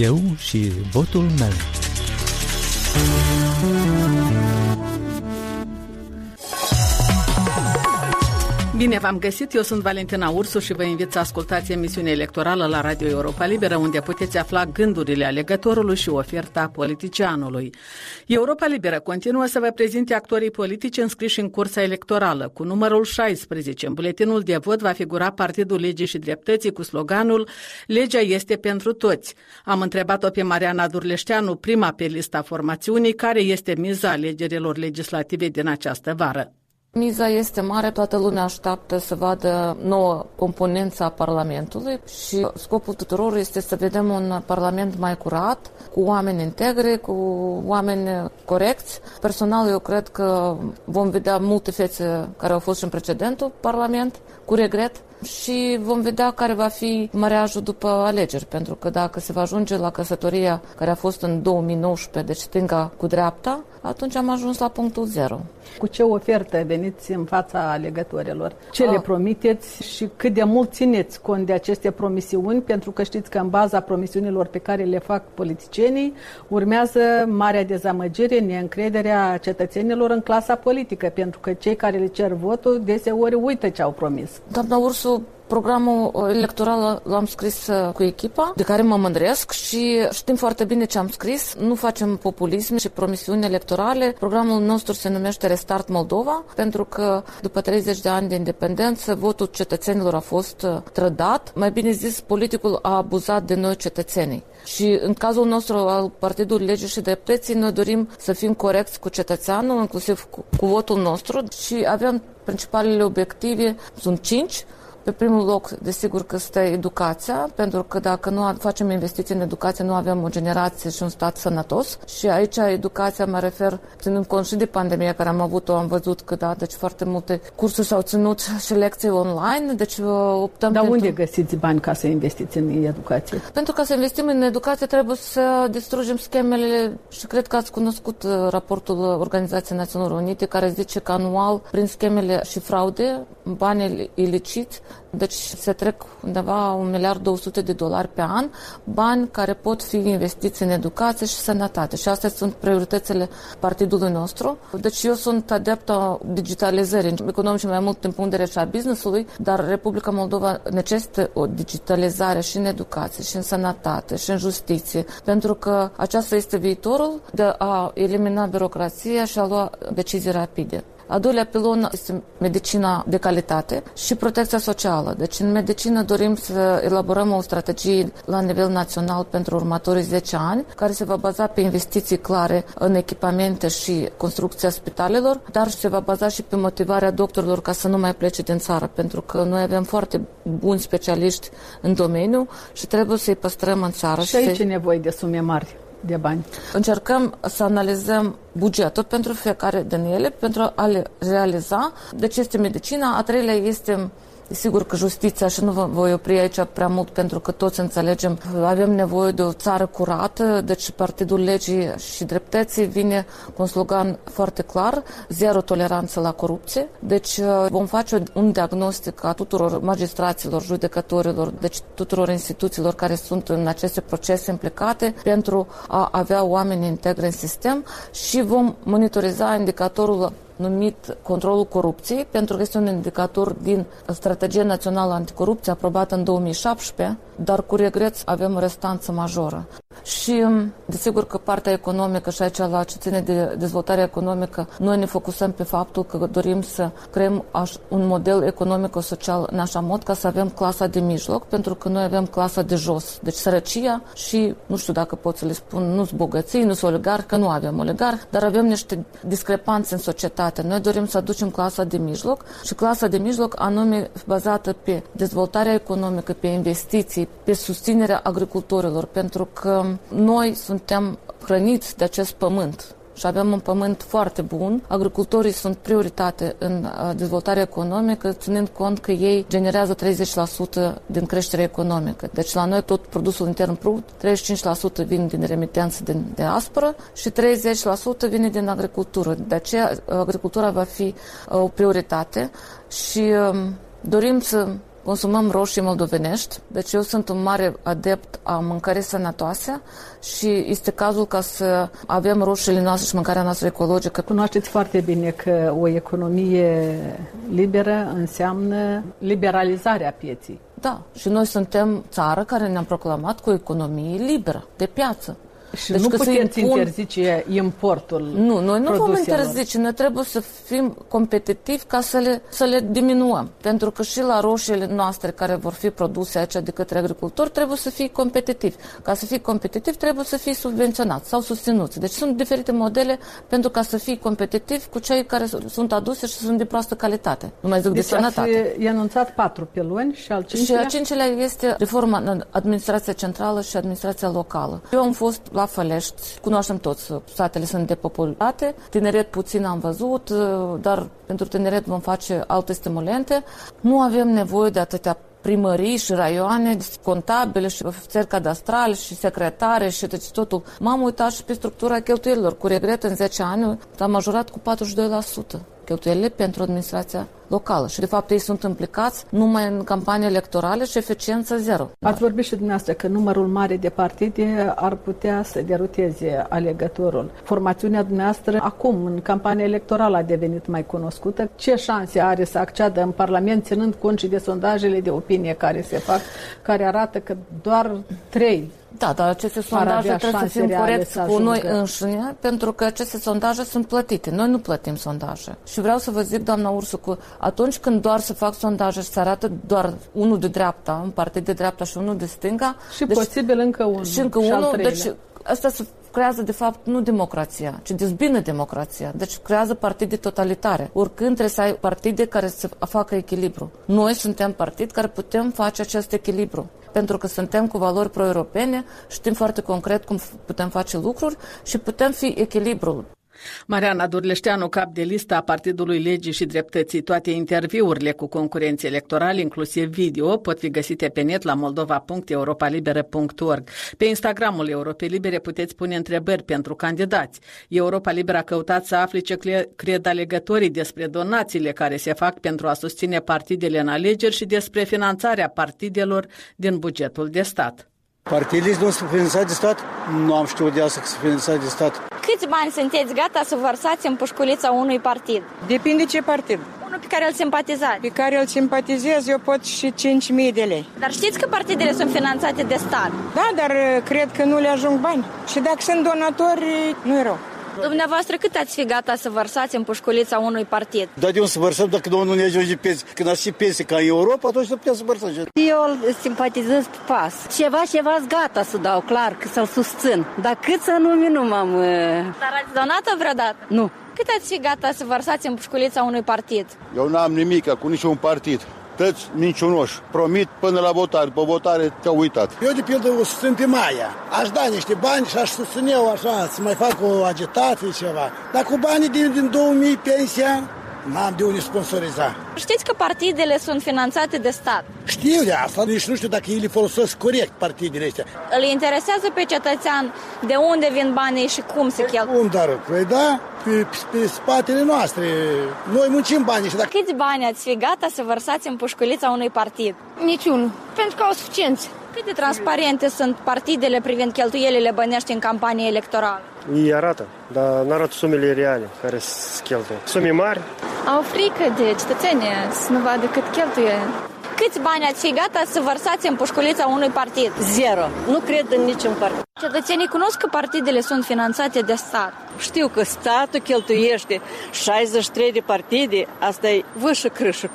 Eu și votul meu. Bine v-am găsit, eu sunt Valentina Ursu și vă invit să ascultați emisiunea electorală la Radio Europa Liberă, unde puteți afla gândurile alegătorului și oferta politicianului. Europa Liberă continuă să vă prezinte actorii politici înscriși în cursa electorală. Cu numărul 16, în buletinul de vot va figura Partidul Legii și Dreptății cu sloganul Legea este pentru toți. Am întrebat-o pe Mariana Durleșteanu, prima pe lista formațiunii, care este miza alegerilor legislative din această vară. Miza este mare, toată lumea așteaptă să vadă nouă componență a Parlamentului și scopul tuturor este să vedem un Parlament mai curat, cu oameni integri, cu oameni corecți. Personal, eu cred că vom vedea multe fețe care au fost și în precedentul Parlament, cu regret, și vom vedea care va fi mariajul după alegeri, pentru că dacă se va ajunge la căsătoria care a fost în 2019, deci stânga cu dreapta, atunci am ajuns la punctul zero. Cu ce ofertă veniți în fața alegătorilor? Ce A. le promiteți și cât de mult țineți cont de aceste promisiuni? Pentru că știți că în baza promisiunilor pe care le fac politicienii urmează marea dezamăgire, neîncrederea cetățenilor în clasa politică, pentru că cei care le cer votul deseori uită ce au promis. Doamna Ursu, Programul electoral l-am scris uh, cu echipa, de care mă mândresc și știm foarte bine ce am scris. Nu facem populism și promisiuni electorale. Programul nostru se numește Restart Moldova, pentru că după 30 de ani de independență, votul cetățenilor a fost uh, trădat. Mai bine zis, politicul a abuzat de noi cetățenii. Și în cazul nostru al Partidului Legii și Dreptății, noi dorim să fim corecți cu cetățeanul, inclusiv cu, cu votul nostru și avem principalele obiective, sunt cinci, pe primul loc, desigur că stă educația, pentru că dacă nu facem investiții în educație, nu avem o generație și un stat sănătos. Și aici educația mă refer, ținând cont și de pandemie care am avut-o, am văzut că da, deci foarte multe cursuri s-au ținut și lecții online, deci uh, optăm Dar pentru... unde găsiți bani ca să investiți în educație? Pentru ca să investim în educație trebuie să distrugem schemele și cred că ați cunoscut uh, raportul Organizației Națiunilor Unite care zice că anual, prin schemele și fraude, banii iliciți deci se trec undeva un miliard 200 de dolari pe an, bani care pot fi investiți în educație și sănătate. Și astea sunt prioritățile partidului nostru. Deci eu sunt adeptă digitalizării economice mai mult din punct de vedere și a businessului, dar Republica Moldova necesită o digitalizare și în educație, și în sănătate, și în justiție, pentru că aceasta este viitorul de a elimina birocrația și a lua decizii rapide. A doilea pilon este medicina de calitate și protecția socială. Deci în medicină dorim să elaborăm o strategie la nivel național pentru următorii 10 ani, care se va baza pe investiții clare în echipamente și construcția spitalelor, dar se va baza și pe motivarea doctorilor ca să nu mai plece din țară, pentru că noi avem foarte buni specialiști în domeniu și trebuie să-i păstrăm în țară. Și aici e nevoie de sume mari de bani. Încercăm să analizăm bugetul pentru fiecare din ele, pentru a le realiza. Deci este medicina, a treilea este Sigur că justiția, și nu vă voi opri aici prea mult pentru că toți înțelegem, avem nevoie de o țară curată, deci Partidul Legii și Dreptății vine cu un slogan foarte clar, zero toleranță la corupție. Deci uh, vom face un diagnostic a tuturor magistraților, judecătorilor, deci tuturor instituțiilor care sunt în aceste procese implicate pentru a avea oameni integri în sistem și vom monitoriza indicatorul numit controlul corupției, pentru că este un indicator din Strategia Națională Anticorupție aprobată în 2017, dar cu regret avem o restanță majoră. Și desigur că partea economică și aici la ce ține de dezvoltare economică, noi ne focusăm pe faptul că dorim să creăm un model economico-social în așa mod ca să avem clasa de mijloc, pentru că noi avem clasa de jos, deci sărăcia și nu știu dacă pot să le spun, nu sunt bogății, nu sunt oligarhi, că nu avem oligarhi, dar avem niște discrepanțe în societate. Noi dorim să aducem clasa de mijloc și clasa de mijloc anume bazată pe dezvoltarea economică, pe investiții, pe susținerea agricultorilor, pentru că noi suntem hrăniți de acest pământ și avem un pământ foarte bun. Agricultorii sunt prioritate în uh, dezvoltarea economică, ținând cont că ei generează 30% din creșterea economică. Deci la noi tot produsul intern brut, 35% vine din remitență din diaspora și 30% vine din agricultură. De aceea agricultura va fi uh, o prioritate și um, dorim să consumăm roșii moldovenești, deci eu sunt un mare adept a mâncării sănătoase și este cazul ca să avem roșiile noastre și mâncarea noastră ecologică. Cunoașteți foarte bine că o economie liberă înseamnă liberalizarea pieții. Da, și noi suntem țară care ne-am proclamat cu o economie liberă, de piață. Și deci nu puteți impun... interzice importul Nu, noi nu vom interzice, noi trebuie să fim competitivi ca să le, să le diminuăm. Pentru că și la roșiile noastre care vor fi produse aici de către agricultori trebuie să fii competitivi. Ca să fii competitiv trebuie să fii subvenționat sau susținut. Deci sunt diferite modele pentru ca să fii competitiv cu cei care sunt aduse și sunt de proastă calitate. Nu mai zic deci de sănătate. Deci anunțat patru piloni și al cincilea? Și al cincilea este reforma în administrația centrală și administrația locală. Eu am fost la Fălești. Cunoaștem toți, satele sunt depopulate, tineret puțin am văzut, dar pentru tineret vom face alte stimulente. Nu avem nevoie de atâtea primării și raioane, contabile și ofițeri cadastrali și secretare și deci totul. M-am uitat și pe structura cheltuielilor. Cu regret, în 10 ani am majorat cu 42% cheltuielile pentru administrația locală. Și, de fapt, ei sunt implicați numai în campanii electorale și eficiență zero. Ați vorbit și dumneavoastră că numărul mare de partide ar putea să deruteze alegătorul. Formațiunea dumneavoastră acum, în campania electorală, a devenit mai cunoscută. Ce șanse are să acceadă în Parlament, ținând cont și de sondajele de opinie care se fac, care arată că doar trei da, dar aceste sondaje trebuie să fim corecți cu noi înșine, pentru că aceste sondaje sunt plătite. Noi nu plătim sondaje. Și vreau să vă zic, doamna Ursu, că atunci când doar să fac sondaje și să arată doar unul de dreapta, un partid de dreapta și unul de stânga... Și deci, posibil încă unul. Și încă și unul, deci asta se creează de fapt nu democrația, ci dezbină democrația. Deci creează partide totalitare. Oricând trebuie să ai partide care să facă echilibru. Noi suntem partid care putem face acest echilibru pentru că suntem cu valori pro-europene, știm foarte concret cum putem face lucruri și putem fi echilibrul. Mariana Durleșteanu, cap de listă a Partidului Legii și Dreptății, toate interviurile cu concurenți electorali, inclusiv video, pot fi găsite pe net la moldova.europalibere.org. Pe Instagramul Europei Libere puteți pune întrebări pentru candidați. Europa Liberă a căutat să afle ce cred alegătorii despre donațiile care se fac pentru a susține partidele în alegeri și despre finanțarea partidelor din bugetul de stat. Partidele nu sunt finanțate de stat? Nu am știut de asta că sunt finanțate de stat. Câți bani sunteți gata să vărsați în pușculița unui partid? Depinde ce partid. Unul pe care îl simpatizați. Pe care îl simpatizez, eu pot și 5.000 de lei. Dar știți că partidele sunt finanțate de stat? Da, dar uh, cred că nu le ajung bani. Și dacă sunt donatori, nu e rău. Dumneavoastră cât ați fi gata să vărsați în pușculița unui partid? Da, de unde să vărsăm dacă domnul nu ne ajunge pensie? Când aș și pensie ca în Europa, atunci nu putem să vărsăm. Eu îl simpatizez pe pas. Ceva, ceva gata să dau, clar, că să-l susțin. Dar cât să nu nu m-am... Uh, Dar ați donat-o vreodată? Nu. Cât ați fi gata să vărsați în pușculița unui partid? Eu n-am nimic cu niciun partid tăți mincinoși. Promit până la votare. După votare te-au uitat. Eu, de pildă, o susțin pe Maia. Aș da niște bani și aș susține eu așa, să mai fac o agitație ceva. Dar cu banii din, din 2000 pensia, N-am de unde sponsoriza. Știți că partidele sunt finanțate de stat? Știu de asta, nici nu știu dacă ei le folosesc corect partidele astea. Îl interesează pe cetățean de unde vin banii și cum se cheltuie? Cum, dar, păi da, pe, pe spatele noastre. Noi muncim banii și dacă... Câți bani ați fi gata să vărsați în pușculița unui partid? Niciunul, pentru că au suficiență. Cât de transparente sunt partidele privind cheltuielile bănești în campanie electorală? Ei arată, dar nu arată sumele reale care se cheltuie. Sume mari. Au frică de cetățeni să nu vadă cât cheltuie. Câți bani ați fi gata să vărsați în pușculița unui partid? Zero. Nu cred în niciun partid. Cetățenii cunosc că partidele sunt finanțate de stat. Știu că statul cheltuiește 63 de partide, asta e vâșă crâșă.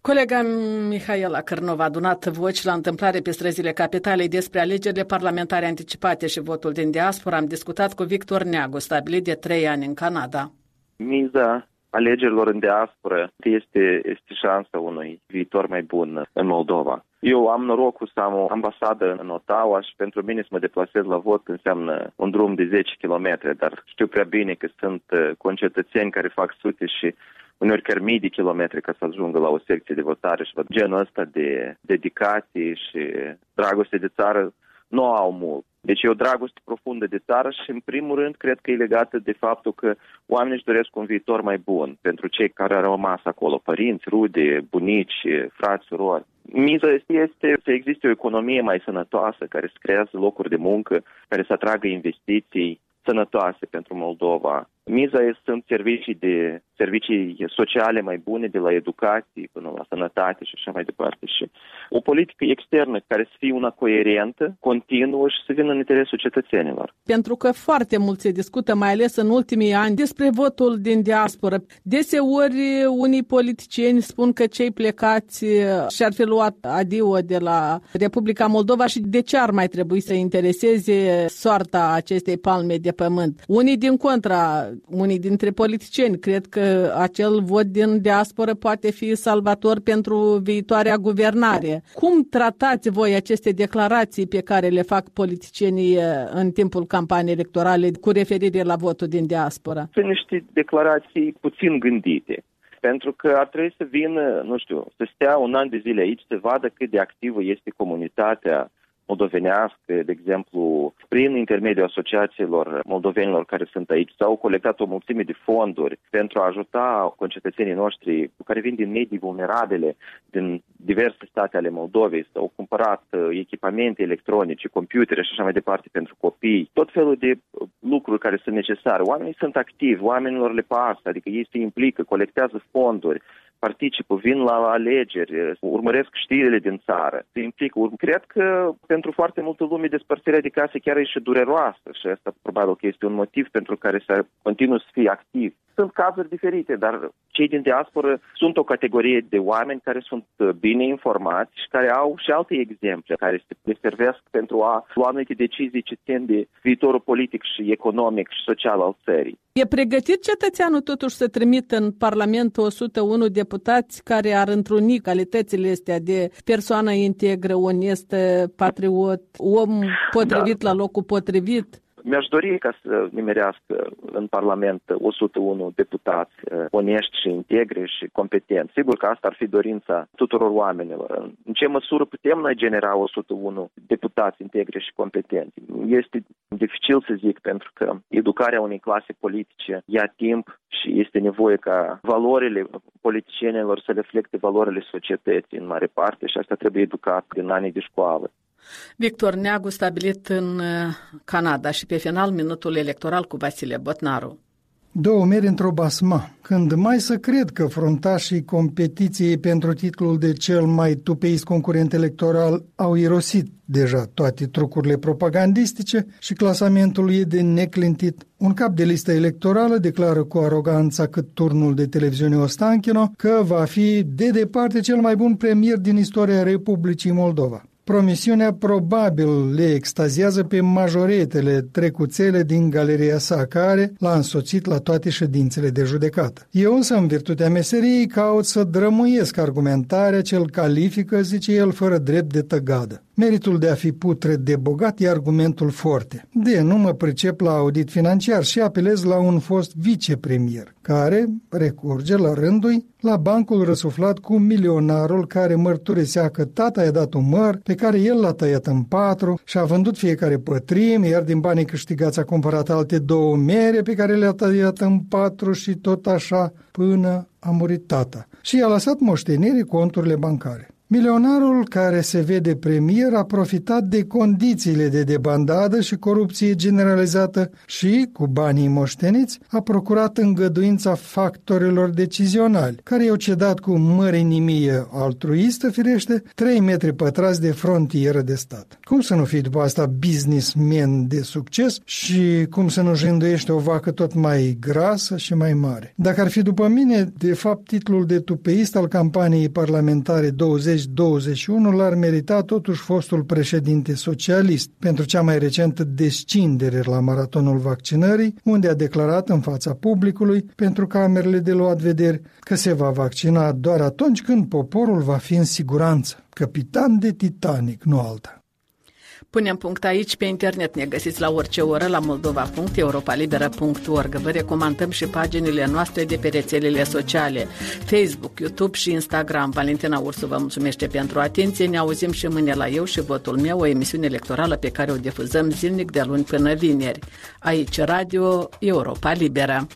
Colega Mihaela Cărnova a adunat voci la întâmplare pe străzile capitalei despre alegerile parlamentare anticipate și votul din diaspora. Am discutat cu Victor Neagu, stabilit de trei ani în Canada. Miza alegerilor în diaspora este, este șansa unui viitor mai bun în Moldova. Eu am norocul să am o ambasadă în Ottawa și pentru mine să mă deplasez la vot înseamnă un drum de 10 km, dar știu prea bine că sunt uh, concetățeni care fac sute și uneori chiar mii de kilometri ca să ajungă la o secție de votare și genul ăsta de dedicație și dragoste de țară nu au mult. Deci e o dragoste profundă de țară și, în primul rând, cred că e legată de faptul că oamenii își doresc un viitor mai bun pentru cei care au rămas acolo, părinți, rude, bunici, frați, surori. Miza este, este să existe o economie mai sănătoasă, care să creează locuri de muncă, care să atragă investiții sănătoase pentru Moldova. Miza sunt servicii de servicii sociale mai bune, de la educație până la sănătate și așa mai departe. Și o politică externă care să fie una coerentă, continuă și să vină în interesul cetățenilor. Pentru că foarte mult se discută, mai ales în ultimii ani, despre votul din diasporă. Deseori unii politicieni spun că cei plecați și-ar fi luat adio de la Republica Moldova și de ce ar mai trebui să intereseze soarta acestei palme de pământ. Unii din contra, unii dintre politicieni cred că acel vot din diasporă poate fi salvator pentru viitoarea guvernare. Cum tratați voi aceste declarații pe care le fac politicienii eh, în timpul campaniei electorale cu referire la votul din diaspora? Sunt niște declarații puțin gândite pentru că ar trebui să vină, nu știu, să stea un an de zile aici, să vadă cât de activă este comunitatea moldovenească, de exemplu, prin intermediul asociațiilor moldovenilor care sunt aici, s-au colectat o mulțime de fonduri pentru a ajuta concetățenii noștri care vin din medii vulnerabile din diverse state ale Moldovei, s-au cumpărat uh, echipamente electronice, computere și așa mai departe pentru copii, tot felul de uh, lucruri care sunt necesare. Oamenii sunt activi, oamenilor le pasă, adică ei se implică, colectează fonduri, participă, vin la alegeri, urmăresc știrile din țară, se implică. Cred că pentru foarte multă lume despărțirea de case chiar e și dureroasă și asta probabil că este un motiv pentru care să continuă să fie activ. Sunt cazuri diferite, dar cei din diasporă sunt o categorie de oameni care sunt bine informați și care au și alte exemple care se servesc pentru a lua anumite decizii ce țin de viitorul politic și economic și social al țării. E pregătit cetățeanul totuși să trimită în Parlament 101 deputați care ar întruni calitățile astea de persoană integră, onestă, patriot, om potrivit da. la locul potrivit? Mi-aș dori ca să nimerească în Parlament 101 deputați eh, onești și integri și competenți. Sigur că asta ar fi dorința tuturor oamenilor. În ce măsură putem noi genera 101 deputați integri și competenți? Este dificil să zic pentru că educarea unei clase politice ia timp și este nevoie ca valorile politicienilor să reflecte valorile societății în mare parte și asta trebuie educat din anii de școală. Victor Neagu stabilit în uh, Canada și pe final minutul electoral cu Vasile Botnaru. Două meri într-o basma. Când mai să cred că frontașii competiției pentru titlul de cel mai tupeist concurent electoral au irosit deja toate trucurile propagandistice și clasamentul e de neclintit. Un cap de listă electorală declară cu aroganța cât turnul de televiziune Ostanchino că va fi de departe cel mai bun premier din istoria Republicii Moldova. Promisiunea probabil le extaziază pe majoretele trecuțele din galeria sa, care l-a însoțit la toate ședințele de judecată. Eu însă, în virtutea meseriei, caut să drămuiesc argumentarea ce îl califică, zice el, fără drept de tăgadă. Meritul de a fi putre de bogat e argumentul forte. De nu mă pricep la audit financiar și apelez la un fost vicepremier, care recurge la rândul la bancul răsuflat cu milionarul care mărturisea că tata i-a dat un măr pe care el l-a tăiat în patru și a vândut fiecare pătrime, iar din banii câștigați a cumpărat alte două mere pe care le-a tăiat în patru și tot așa până a murit tata. Și i-a lăsat moștenirii conturile bancare. Milionarul care se vede premier a profitat de condițiile de debandadă și corupție generalizată și, cu banii moșteniți, a procurat îngăduința factorilor decizionali, care i-au cedat cu mărinimie altruistă, firește, 3 metri pătrați de frontieră de stat. Cum să nu fii după asta businessman de succes și cum să nu jânduiești o vacă tot mai grasă și mai mare? Dacă ar fi după mine, de fapt, titlul de tupeist al campaniei parlamentare 20 2021 l-ar merita totuși fostul președinte socialist pentru cea mai recentă descindere la maratonul vaccinării, unde a declarat în fața publicului pentru camerele de luat vederi că se va vaccina doar atunci când poporul va fi în siguranță. Capitan de Titanic, nu alta. Punem punct aici, pe internet ne găsiți la orice oră la moldova.europalibera.org. Vă recomandăm și paginile noastre de pe rețelele sociale, Facebook, YouTube și Instagram. Valentina Ursu vă mulțumește pentru atenție. Ne auzim și mâine la Eu și Votul meu, o emisiune electorală pe care o difuzăm zilnic de luni până vineri. Aici, Radio Europa Liberă.